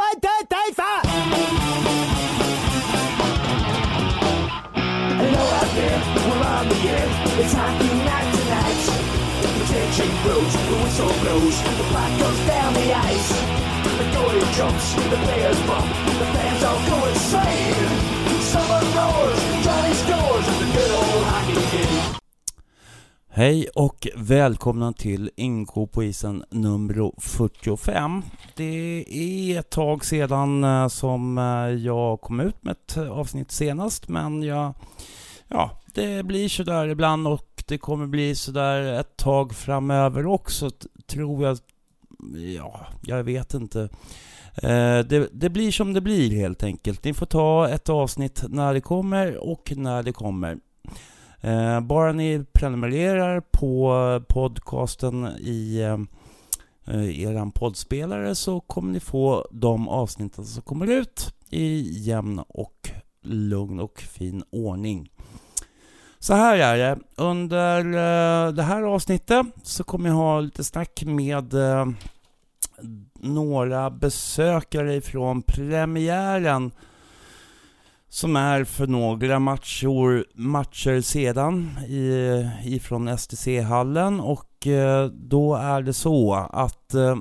One, two, three, four! Hello out there, we're on the air. It's hockey night tonight. The tension grows, the whistle blows, the puck goes down the ice. The goalie jumps, the players bump, the fans all go insane. Hej och välkomna till Inko på isen nummer 45. Det är ett tag sedan eh, som eh, jag kom ut med ett eh, avsnitt senast men jag, ja, det blir sådär ibland och det kommer bli sådär ett tag framöver också tror jag. Ja, jag vet inte. Det, det blir som det blir helt enkelt. Ni får ta ett avsnitt när det kommer och när det kommer. Eh, bara ni prenumererar på podcasten i eh, er poddspelare så kommer ni få de avsnitten som kommer ut i jämn och lugn och fin ordning. Så här är det. Under eh, det här avsnittet så kommer jag ha lite snack med eh, några besökare från premiären som är för några matcher, matcher sedan i, ifrån STC-hallen och eh, då är det så att eh,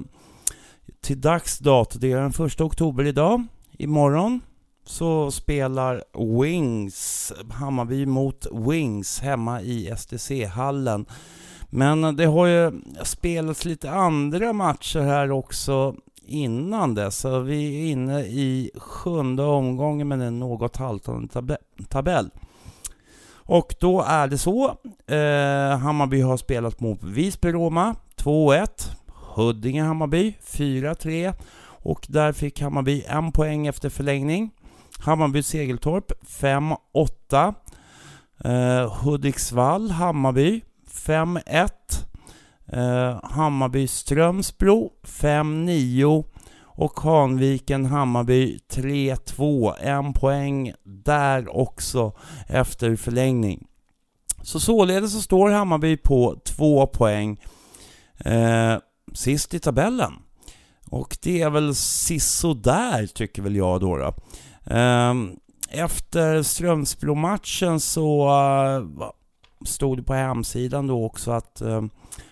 till dags dato, det är den 1 oktober idag, imorgon så spelar Wings, Hammarby mot Wings hemma i STC-hallen. Men det har ju spelats lite andra matcher här också innan dess. Så vi är inne i sjunde omgången med en något haltande tab tabell. Och då är det så. Eh, Hammarby har spelat mot Visby-Roma 2-1. Huddinge-Hammarby 4-3. Och där fick Hammarby en poäng efter förlängning. Hammarby-Segeltorp 5-8. Eh, Hudiksvall-Hammarby 5-1. Eh, Hammarby Strömsbro 5-9 och Hanviken Hammarby 3-2. En poäng där också efter förlängning. Så således så står Hammarby på två poäng eh, sist i tabellen. Och det är väl sisådär tycker väl jag då. då. Eh, efter Strömsbro-matchen så eh, stod det på hemsidan då också att eh,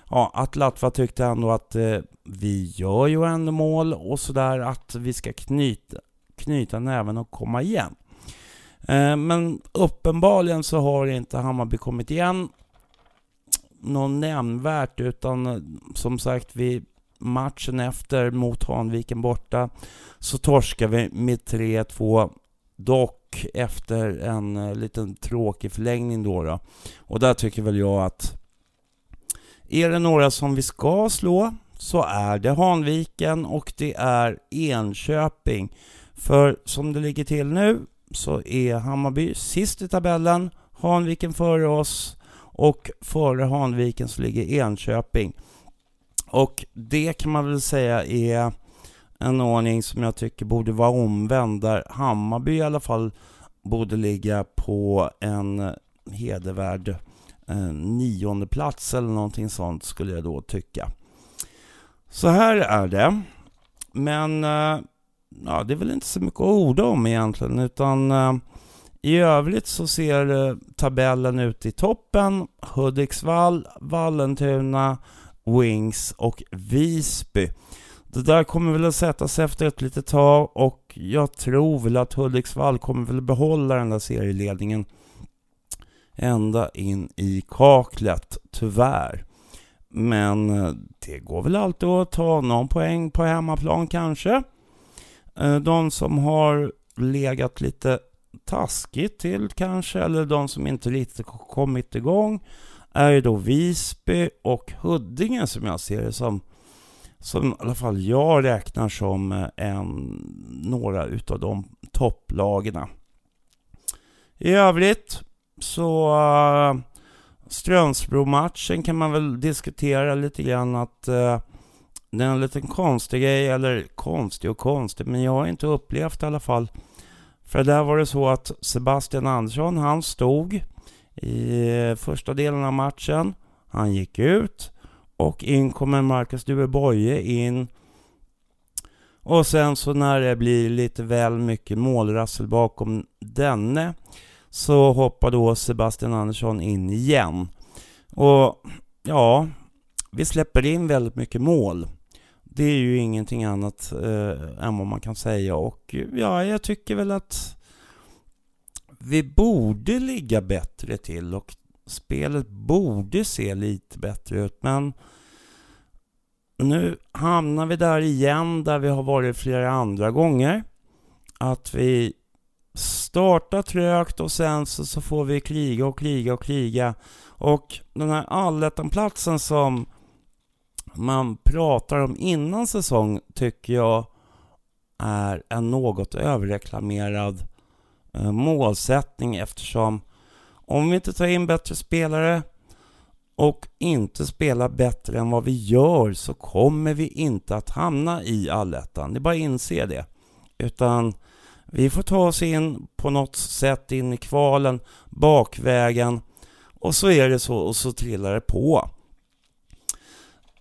ja, att Latva tyckte ändå att eh, vi gör ju ändå mål och sådär att vi ska knyta, knyta näven och komma igen. Eh, men uppenbarligen så har inte Hammarby kommit igen något nämnvärt utan eh, som sagt vi matchen efter mot Hanviken borta så torskar vi med 3-2 dock efter en eh, liten tråkig förlängning då, då. Och där tycker väl jag att är det några som vi ska slå så är det Hanviken och det är Enköping. För som det ligger till nu så är Hammarby sist i tabellen, Hanviken före oss och före Hanviken så ligger Enköping. Och det kan man väl säga är en ordning som jag tycker borde vara omvänd där Hammarby i alla fall borde ligga på en hedervärd eh, nionde plats eller någonting sånt skulle jag då tycka. Så här är det. Men eh, ja, det är väl inte så mycket att orda om egentligen utan eh, i övrigt så ser eh, tabellen ut i toppen. Hudiksvall, Vallentuna, Wings och Visby. Det där kommer väl att sätta sig efter ett litet tag och jag tror väl att Hudiksvall kommer väl behålla den där serieledningen ända in i kaklet, tyvärr. Men eh, det går väl alltid att ta någon poäng på hemmaplan kanske. Eh, de som har legat lite taskigt till kanske, eller de som inte riktigt kommit igång, är ju då Visby och Huddinge som jag ser det som, som i alla fall jag räknar som eh, en, några utav de topplagarna. I övrigt så uh, Strömsbro-matchen kan man väl diskutera lite grann att uh, det är en liten konstig grej, eller konstig och konstig, men jag har inte upplevt i alla fall. För där var det så att Sebastian Andersson, han stod i första delen av matchen. Han gick ut och in kommer Marcus Dueboye in Och sen så när det blir lite väl mycket målrassel bakom denne så hoppar då Sebastian Andersson in igen. Och ja, vi släpper in väldigt mycket mål. Det är ju ingenting annat eh, än vad man kan säga och ja, jag tycker väl att vi borde ligga bättre till och spelet borde se lite bättre ut men nu hamnar vi där igen där vi har varit flera andra gånger. Att vi Starta trögt och sen så, så får vi kriga och kriga och kriga. Och den här allettanplatsen som man pratar om innan säsong tycker jag är en något överreklamerad eh, målsättning eftersom om vi inte tar in bättre spelare och inte spelar bättre än vad vi gör så kommer vi inte att hamna i allettan. Det är bara att inse det. Utan vi får ta oss in på något sätt in i kvalen, bakvägen och så är det så och så trillar det på.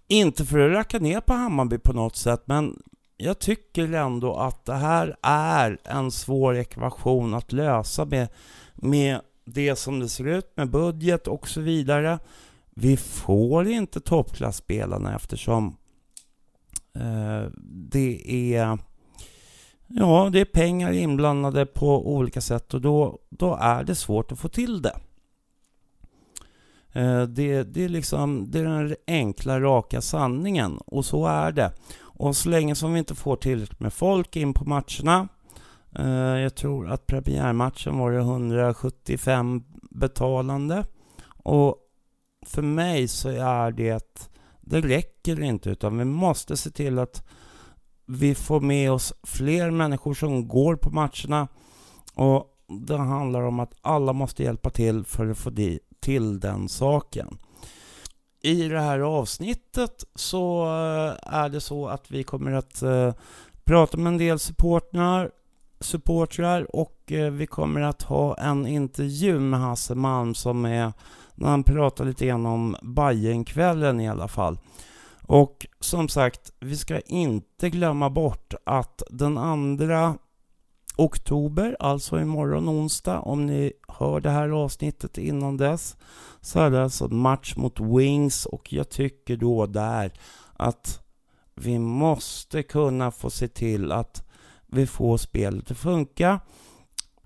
Inte för att racka ner på Hammarby på något sätt men jag tycker ändå att det här är en svår ekvation att lösa med, med det som det ser ut med budget och så vidare. Vi får inte toppklasspelarna eftersom eh, det är Ja, det är pengar inblandade på olika sätt och då, då är det svårt att få till det. Eh, det, det, är liksom, det är den enkla, raka sanningen och så är det. Och så länge som vi inte får tillräckligt med folk in på matcherna eh, jag tror att premiärmatchen var det 175 betalande. Och för mig så är det, det räcker inte utan vi måste se till att vi får med oss fler människor som går på matcherna och det handlar om att alla måste hjälpa till för att få till den saken. I det här avsnittet så eh, är det så att vi kommer att eh, prata med en del supportrar, supportrar och eh, vi kommer att ha en intervju med Hasse Malm som är när han pratar lite grann om Bajenkvällen i alla fall. Och som sagt, vi ska inte glömma bort att den andra oktober, alltså imorgon onsdag, om ni hör det här avsnittet innan dess, så är det alltså match mot Wings och jag tycker då där att vi måste kunna få se till att vi får spelet att funka.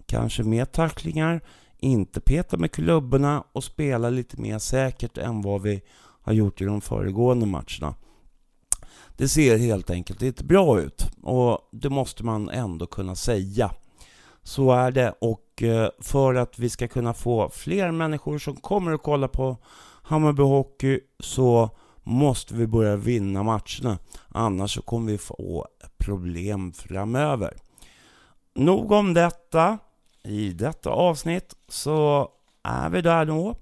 Kanske mer tacklingar, inte peta med klubborna och spela lite mer säkert än vad vi har gjort i de föregående matcherna. Det ser helt enkelt inte bra ut och det måste man ändå kunna säga. Så är det och eh, för att vi ska kunna få fler människor som kommer och kollar på Hammarby Hockey så måste vi börja vinna matcherna. Annars så kommer vi få problem framöver. Nog om detta. I detta avsnitt så är vi där då.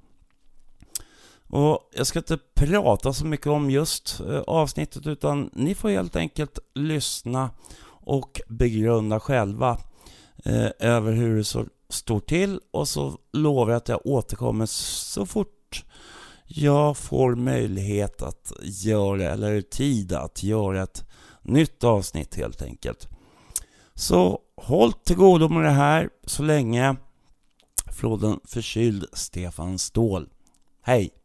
Och jag ska inte prata så mycket om just eh, avsnittet utan ni får helt enkelt lyssna och begrunda själva eh, över hur det så står till och så lovar jag att jag återkommer så fort jag får möjlighet att göra, eller tid att göra ett nytt avsnitt helt enkelt. Så håll till godo med det här så länge. Från den förkyld Stefan Ståhl. Hej!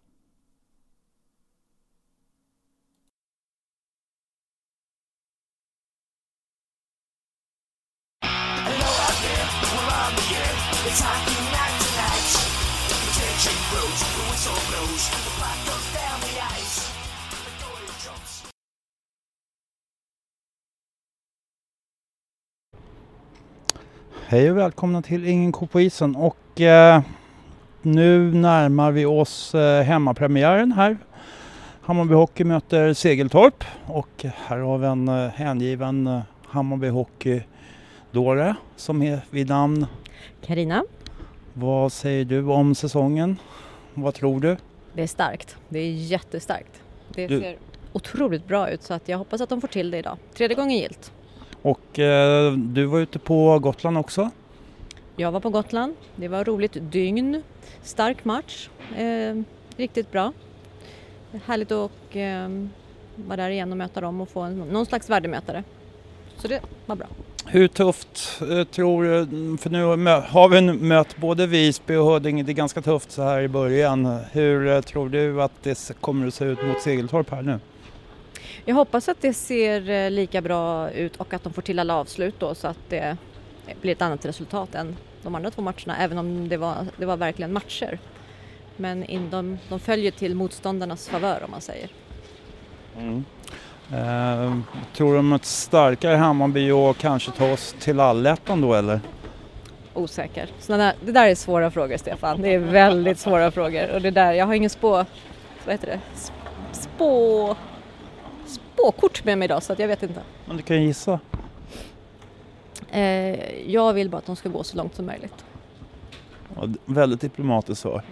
Hej och välkomna till Ingen ko på isen och eh, nu närmar vi oss eh, hemmapremiären här. Hammarby Hockey möter Segeltorp och här har vi en eh, hängiven eh, Hammarby Hockey-dåre som är vid namn Karina. Vad säger du om säsongen? Vad tror du? Det är starkt. Det är jättestarkt. Det Du- ser otroligt bra ut så att jag hoppas att de får till det idag. Tredje gången gilt. Och eh, du var ute på Gotland också. Jag var på Gotland. Det var roligt dygn. Stark match. Eh, riktigt bra. Härligt att eh, vara där igen och möta dem och få en, någon slags värdemätare. Så det var bra. Hur tufft eh, tror du, för nu har vi mött både Visby och Huddinge, det är ganska tufft så här i början. Hur eh, tror du att det kommer att se ut mot Segeltorp här nu? Jag hoppas att det ser eh, lika bra ut och att de får till alla avslut då så att det blir ett annat resultat än de andra två matcherna, även om det var, det var verkligen matcher. Men in, de, de följer till motståndarnas favör om man säger. Mm. Eh, tror de ett starkare Hammarby och kanske ta oss till allettan då eller? Osäker. Såna det där är svåra frågor Stefan. Det är väldigt svåra frågor och det där, jag har ingen spå, vad heter det, spå, spåkort med mig idag så jag vet inte. Men du kan gissa? Eh, jag vill bara att de ska gå så långt som möjligt. Ja, väldigt diplomatiskt svar.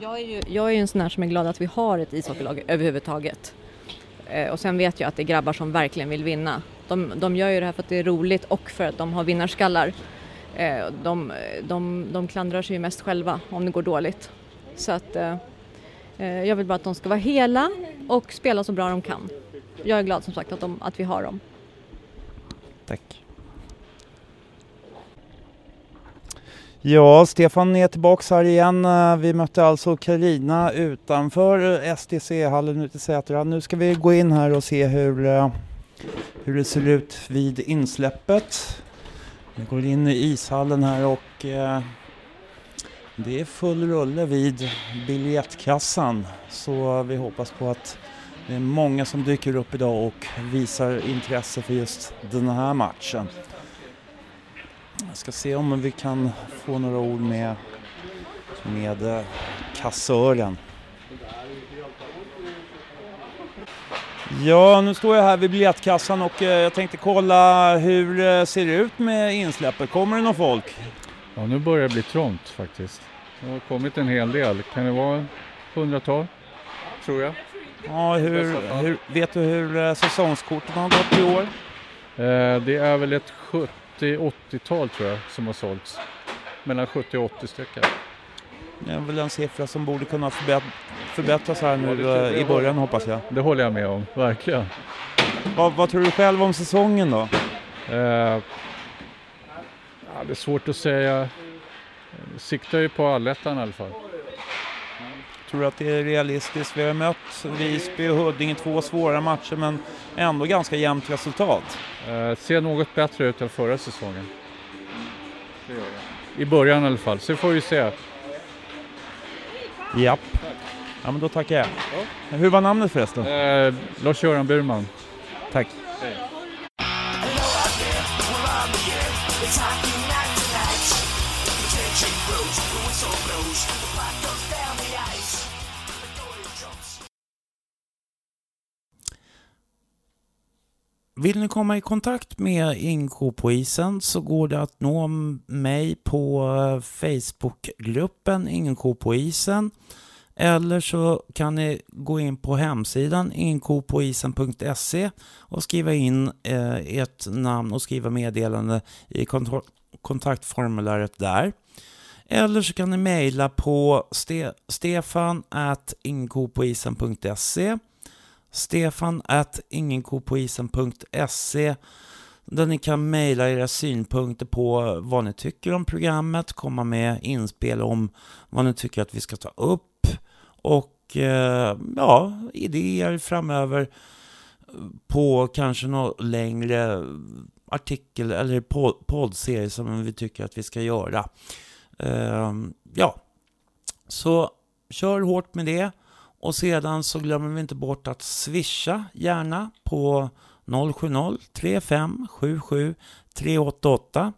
Jag är, ju, jag är ju en sån här som är glad att vi har ett ishockeylag överhuvudtaget. Eh, och sen vet jag att det är grabbar som verkligen vill vinna. De, de gör ju det här för att det är roligt och för att de har vinnarskallar. Eh, de, de, de klandrar sig ju mest själva om det går dåligt. Så att eh, eh, jag vill bara att de ska vara hela och spela så bra de kan. Jag är glad som sagt att, de, att vi har dem. Tack. Ja, Stefan är tillbaks här igen. Eh, vi mötte alltså Karina utanför STC-hallen ute i Sätra. Nu ska vi gå in här och se hur, eh, hur det ser ut vid insläppet. Vi går in i ishallen här och eh, det är full rulle vid biljettkassan. Så vi hoppas på att det är många som dyker upp idag och visar intresse för just den här matchen. Jag ska se om vi kan få några ord med, med eh, kassören. Ja, nu står jag här vid biljettkassan och eh, jag tänkte kolla hur eh, ser det ut med insläppet. Kommer det någon folk? Ja, nu börjar det bli trångt faktiskt. Det har kommit en hel del. Kan det vara hundratal, tror jag. Ja, hur, hur, vet du hur säsongskorten har gått i år? Eh, det är väl ett 70 70-80-tal tror jag som har sålts. Mellan 70 och 80 stycken. Det är väl en siffra som borde kunna förbätt förbättras här nu ja, i början hoppas jag. Det håller jag med om, verkligen. Vad, vad tror du själv om säsongen då? Eh, det är svårt att säga. Siktar ju på allettan i alla fall. Tror du att det är realistiskt? Vi har mött Visby och Huddinge, två svåra matcher men ändå ganska jämnt resultat. Eh, ser något bättre ut än förra säsongen. I början i alla fall, så får vi se. Japp. Ja men då tackar jag. Ja. Hur var namnet förresten? Eh, Lars-Göran Burman. Tack. Hej. Vill ni komma i kontakt med Inko på isen så går det att nå mig på eh, Facebookgruppen Inko på isen eller så kan ni gå in på hemsidan inkopoisen.se och skriva in eh, ert namn och skriva meddelande i kontaktformuläret där. Eller så kan ni mejla på ste stefan inkopoisen.se stefan at ingenkopoisen.se där ni kan mejla era synpunkter på vad ni tycker om programmet, komma med inspel om vad ni tycker att vi ska ta upp och eh, ja, idéer framöver på kanske någon längre artikel eller poddserie som vi tycker att vi ska göra. Eh, ja, så kör hårt med det. Och sedan så glömmer vi inte bort att swisha gärna på 070 35 77 388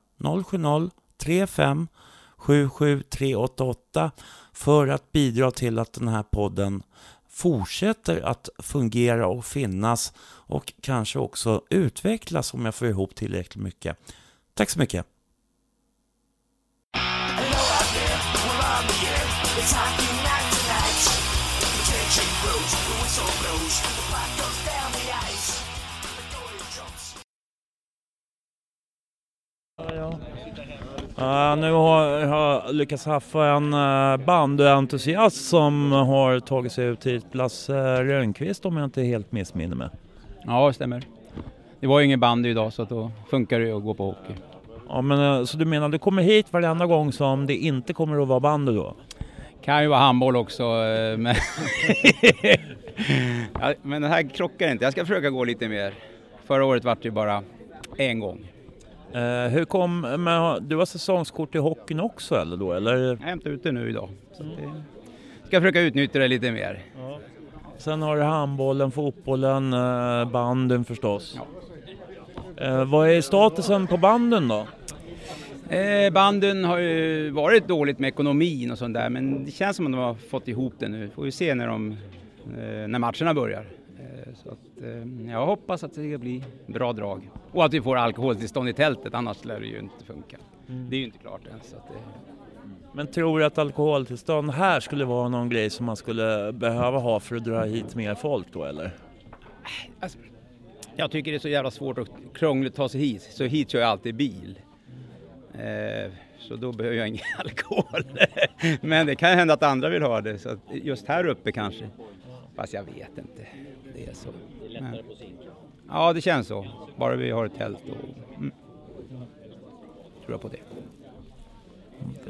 070 35 77 388 för att bidra till att den här podden fortsätter att fungera och finnas och kanske också utvecklas om jag får ihop tillräckligt mycket. Tack så mycket! Uh, nu har jag lyckats haffa en uh, bandyentusiast som har tagit sig ut hit, Lasse Rönnqvist om jag inte helt missminner mig. Ja, det stämmer. det var ju ingen bandy idag så då funkar det ju att gå på hockey. Ja, men eh, så du menar du kommer hit varenda gång som det inte kommer att vara bandy då? Kan ju vara handboll också eh, men, ja, men den här krockar inte. Jag ska försöka gå lite mer. Förra året var det ju bara en gång. Eh, hur kom, men, du har säsongskort i hockeyn också eller då? Eller? Jag hämtar ut det nu idag. Så det, ska försöka utnyttja det lite mer. Sen har du handbollen, fotbollen, eh, banden förstås. Eh, vad är statusen på banden då? Eh, banden har ju varit dåligt med ekonomin och sånt där men det känns som att de har fått ihop det nu. Får vi se när, de, eh, när matcherna börjar. Så att, eh, jag hoppas att det ska bli bra drag. Och att vi får alkoholtillstånd i tältet, annars lär det ju inte funka. Det är ju inte klart än. Så att det, Men tror du att alkoholtillstånd här skulle vara någon grej som man skulle behöva ha för att dra hit mer folk då eller? alltså, jag tycker det är så jävla svårt och krångligt att ta sig hit, så hit kör jag alltid bil. Eh, så då behöver jag ingen alkohol. Men det kan hända att andra vill ha det, så just här uppe kanske. Fast jag vet inte. Det är så. Men, ja, det känns så. Bara vi har ett tält och... Mm. Tror jag på det.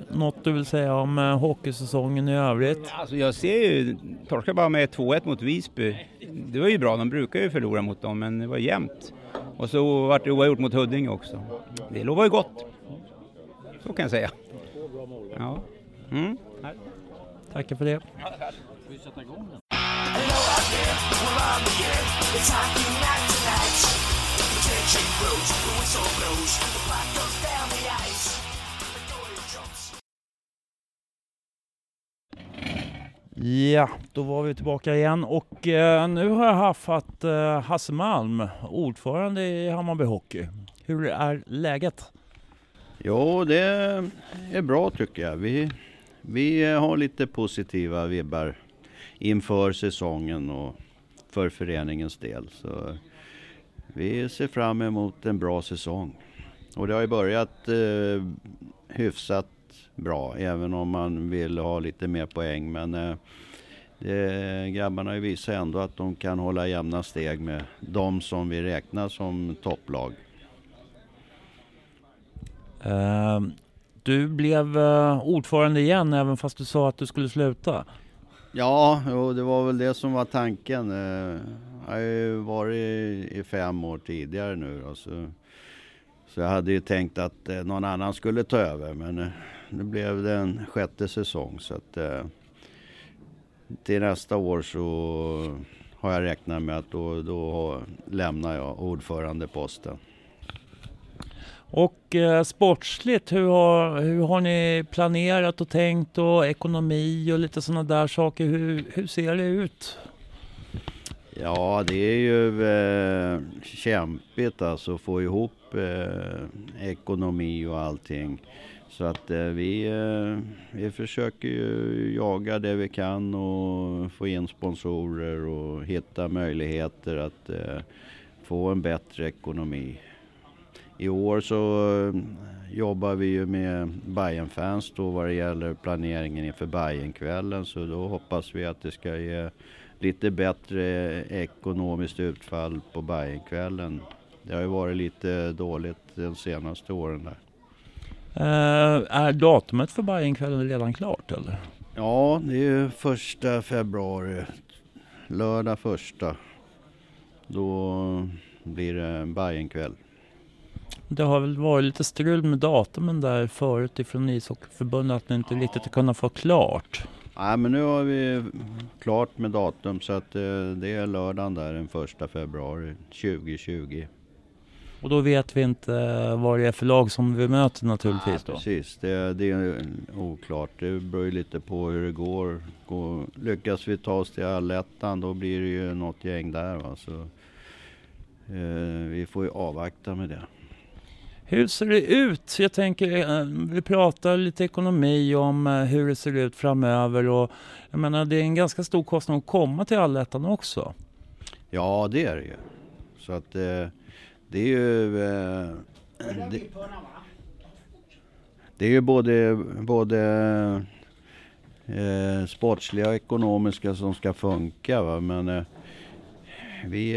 Något du vill säga om eh, hockeysäsongen i övrigt? Alltså jag ser ju, torskade bara med 2-1 mot Visby. Det var ju bra, de brukar ju förlora mot dem, men det var jämnt. Och så vart det oavgjort mot Huddinge också. Det lovar ju gott. Så kan jag säga. Ja. Mm. Tackar för det. It's hockey night tonight. The the whistle blows, the goes down the ice. Ja, då var vi tillbaka igen och eh, nu har jag haft eh, Hasse Malm, ordförande i Hammarby Hockey. Hur är läget? Jo, det är bra tycker jag. Vi, vi har lite positiva vibbar inför säsongen och för föreningens del. Så vi ser fram emot en bra säsong. Och det har ju börjat eh, hyfsat bra, även om man vill ha lite mer poäng. Men eh, det, grabbarna har ju visat ändå att de kan hålla jämna steg med de som vi räknar som topplag. Eh, du blev eh, ordförande igen även fast du sa att du skulle sluta. Ja, och det var väl det som var tanken. Eh, jag har ju varit i, fem år tidigare nu då, så, så jag hade ju tänkt att eh, någon annan skulle ta över men eh, nu blev det en sjätte säsong så att till nästa år så har jag räknat med att då, då lämnar jag ordförandeposten. Och eh, sportsligt, hur har, hur har ni planerat och tänkt och ekonomi och lite sådana där saker? Hur, hur ser det ut? Ja, det är ju eh, kämpigt alltså att få ihop eh, ekonomi och allting. Så att eh, vi, eh, vi försöker ju jaga det vi kan och få in sponsorer och hitta möjligheter att eh, få en bättre ekonomi. I år så eh, jobbar vi ju med Bayern-fans då vad det gäller planeringen inför Bajenkvällen så då hoppas vi att det ska ge lite bättre ekonomiskt utfall på Bajenkvällen. Det har ju varit lite dåligt de senaste åren där. Eh, är datumet för Bajenkvällen redan klart eller? Ja, det är ju första februari. Lördag första. Då blir det Bajenkväll. Det har väl varit lite strul med datumen där förut ifrån ishockeyförbundet att ni inte riktigt kunnat få klart. Nej, men nu har vi klart med datum så att eh, det är lördagen där den första februari 2020. Och då vet vi inte vad det är för lag som vi möter naturligtvis då. Precis, det, det är oklart. Det beror ju lite på hur det går. går. Lyckas vi ta oss till allettan då blir det ju något gäng där. Va? Så, eh, vi får ju avvakta med det. Hur ser det ut? Jag tänker, eh, vi pratar lite ekonomi om eh, hur det ser ut framöver och jag menar det är en ganska stor kostnad att komma till allettan också. Ja, det är det ju. Så att eh, det är ju... Det, det är ju både, både sportsliga och ekonomiska som ska funka. Va? Men vi,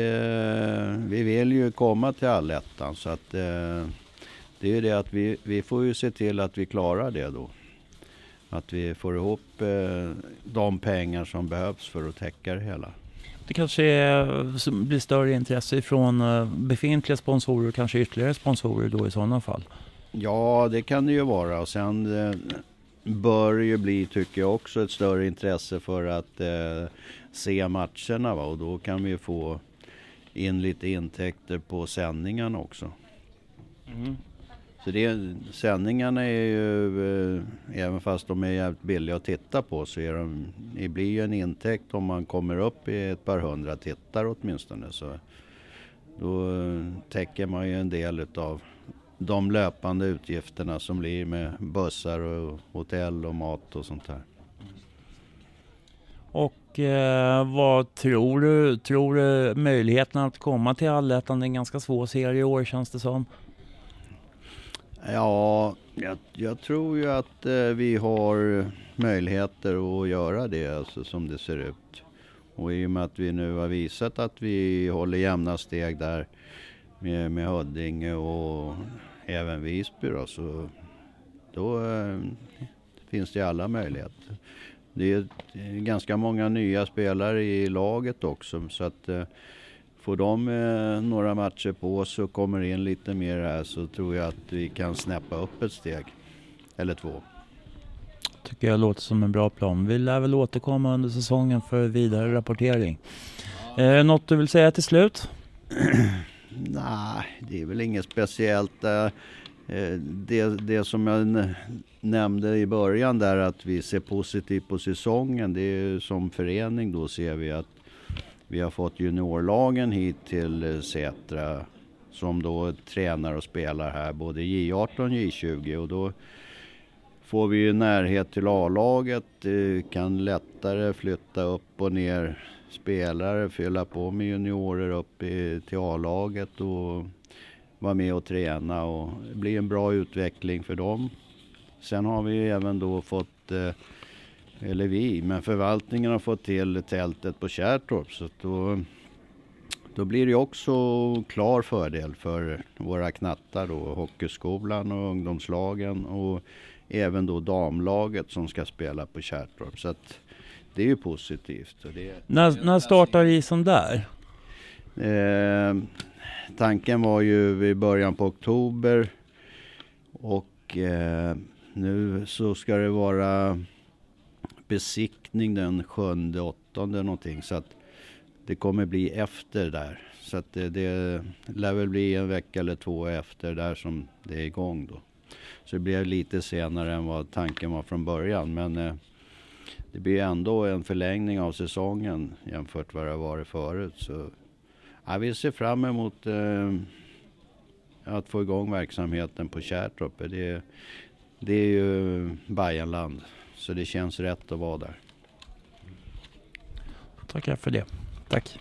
vi vill ju komma till allettan så att det är ju det att vi, vi får ju se till att vi klarar det då. Att vi får ihop eh, de pengar som behövs för att täcka det hela. Det kanske är, blir större intresse från befintliga sponsorer och kanske ytterligare sponsorer då i sådana fall? Ja, det kan det ju vara. Och sen bör det ju bli, tycker jag också, ett större intresse för att eh, se matcherna. Va? Och då kan vi få in lite intäkter på sändningarna också. Mm. Så det, sändningarna är ju, eh, även fast de är jävligt billiga att titta på, så är de, det blir ju en intäkt om man kommer upp i ett par hundra tittare åtminstone. Så då eh, täcker man ju en del utav de löpande utgifterna som blir med bussar och hotell och mat och sånt där. Och eh, vad tror du? Tror du möjligheten att komma till allettan är en ganska svår serie i år känns det som? Ja, jag, jag tror ju att eh, vi har möjligheter att göra det alltså, som det ser ut. Och i och med att vi nu har visat att vi håller jämna steg där med, med Huddinge och även Visby då, så då eh, finns det alla möjligheter. Det är ganska många nya spelare i laget också så att eh, får de eh, några matcher på sig och kommer in lite mer här så tror jag att vi kan snäppa upp ett steg eller två. Tycker jag låter som en bra plan. Vi lär väl återkomma under säsongen för vidare rapportering. Eh, något du vill säga till slut? Nej, det är väl inget speciellt. Eh, eh, det, det som jag nämnde i början där att vi ser positivt på säsongen. Det är som förening då ser vi att vi har fått juniorlagen hit till eh, Sätra som då tränar och spelar här både J18 och J20 och då får vi ju närhet till A-laget, eh, kan lättare flytta upp och ner spelare, fylla på med juniorer upp i, till A-laget och vara med och träna och det blir en bra utveckling för dem. Sen har vi även då fått, eh, eller vi, men förvaltningen har fått till tältet på Kärrtorp så då, då blir det också klar fördel för våra knattar då, hockeyskolan och ungdomslagen och även då damlaget som ska spela på Kärrtorp. Så att det är ju positivt. Det, när, när startar isen där? Eh, tanken var ju i början på oktober och eh, nu så ska det vara besiktning den sjunde, åttonde någonting så att det kommer bli efter där. Så att det, det lär väl bli en vecka eller två efter där som det är igång då. Så det blir lite senare än vad tanken var från början men eh, det blir ändå en förlängning av säsongen jämfört med vad det har varit förut. Så, ja, vi ser fram emot eh, att få igång verksamheten på Kärrtorp. Det, det är ju Bajenland så det känns rätt att vara där. Tackar för det. Tack.